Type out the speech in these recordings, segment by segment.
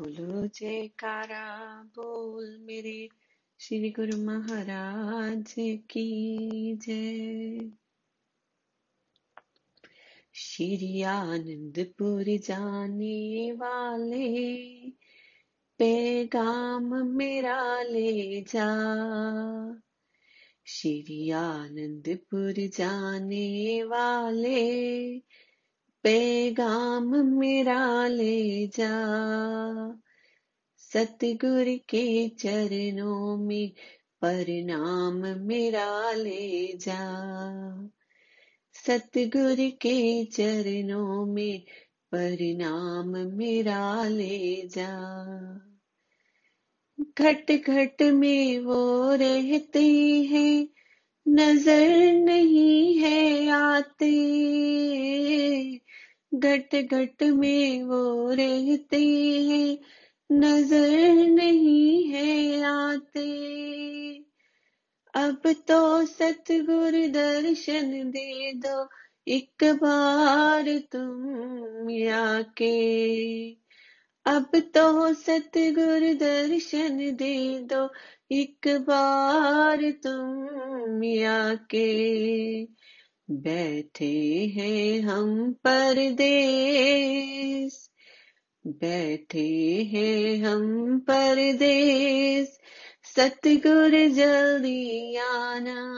बोलो जयकारा बोल मेरे श्री गुरु महाराज की जय। श्री आनंदपुर जाने वाले, पैगाम मेरा ले जा। श्री आनंदपुर जाने वाले पैगाम मेरा ले जा। सतगुर के चरणों में प्रणाम मेरा ले जा। सतगुर के चरणों में प्रणाम मेरा ले जा। घट घट में वो रहते हैं, नज़र नहीं है आते। घट घट में वो रहते हैं, नज़र नहीं है आते। अब तो सतगुर दर्शन दे दो, एक बार तुम आके। अब तो सतगुर दर्शन दे दो, एक बार तुम आके। बैठे हैं हम परदेश बैठे हैं हम परदेश सतगुर जल्दी आना,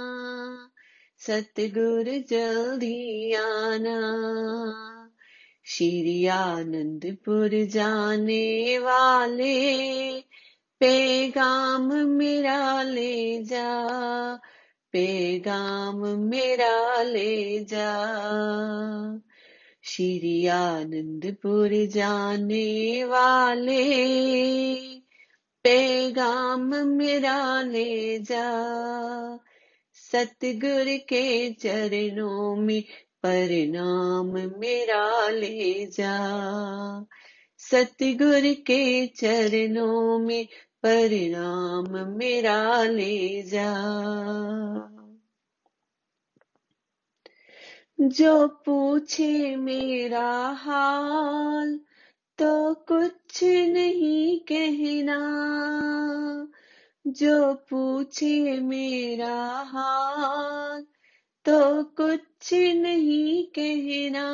सतगुर जल्दी आना। श्री आनंदपुर जाने वाले, पैगाम मेरा ले जा। पैगाम मेरा ले जा। श्री आनंदपुर जाने वाले, पैगाम मेरा ले जा। सतगुरु के चरणों में परिणाम मेरा ले जा। सतगुरु के चरणों में परिणाम मेरा ले जा। जो पूछे मेरा हाल तो कुछ नहीं कहना। जो पूछे मेरा हाल तो कुछ नहीं कहना।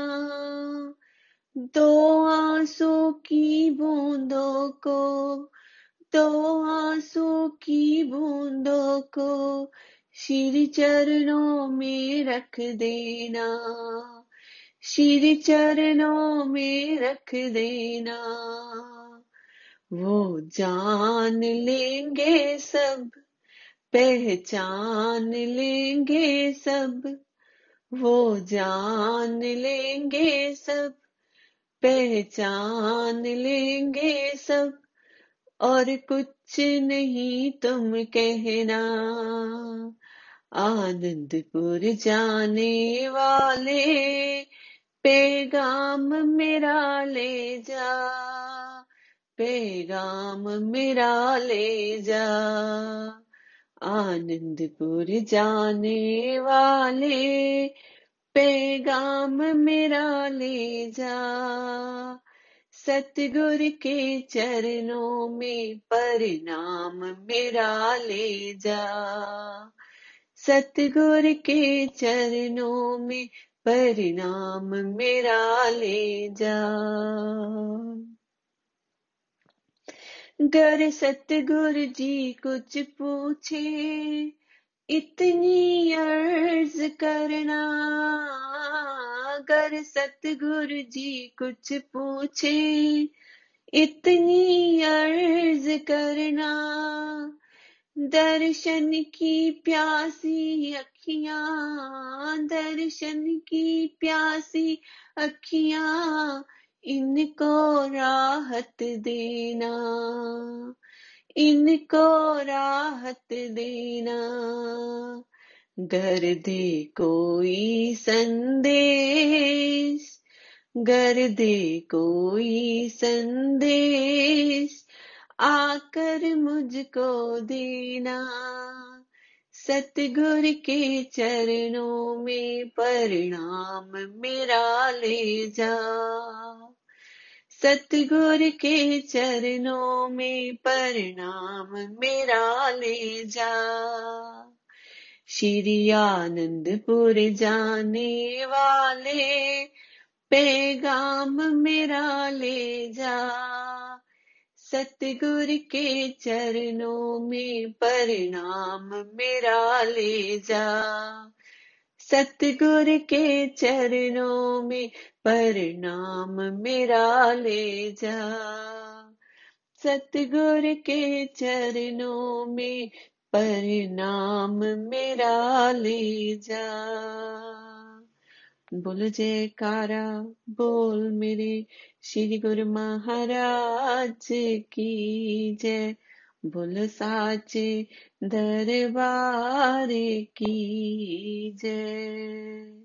दो आँसू की बूंदों को, दो आँसू की बूंदों को श्री चरणों में रख देना। श्री चरणों में रख देना। वो जान लेंगे सब, पहचान लेंगे सब, वो जान लेंगे सब, पहचान लेंगे सब। और कुछ नहीं तुम कहना। आनंदपुर जाने वाले, पैगाम मेरा ले जा, पैगाम मेरा ले जा। आनंदपुर जाने वाले, पैगाम मेरा ले जा। सतगुरु के चरणों में परिणाम मेरा ले जा। सतगुरु के चरणों में परिणाम मेरा ले जा। गर सतगुर जी कुछ पूछे, इतनी अर्ज़ करना। अगर सतगुरु जी कुछ पूछे, इतनी अर्ज़ करना। दर्शन की प्यासी अखियाँ, दर्शन की प्यासी अखियाँ, इनको राहत देना, इनको राहत देना। घर दे कोई संदेश घर दे कोई संदेश, आकर मुझको देना, सतगुर के चरणों में परिणाम मेरा ले जा। सतगुर के चरणों में प्रणाम मेरा ले जा। श्री आनंदपुर जाने वाले, पैगाम मेरा ले जा। सतगुर के चरणों में प्रणाम मेरा ले जा। सतगुर के चरणों में प्रणाम मेरा ले जा। सतगुर के चरणों में प्रणाम मेरा ले जा। बोल जयकारा, बोल मेरे श्री गुरु महाराज की जय। बोल साचे दरबार की जय।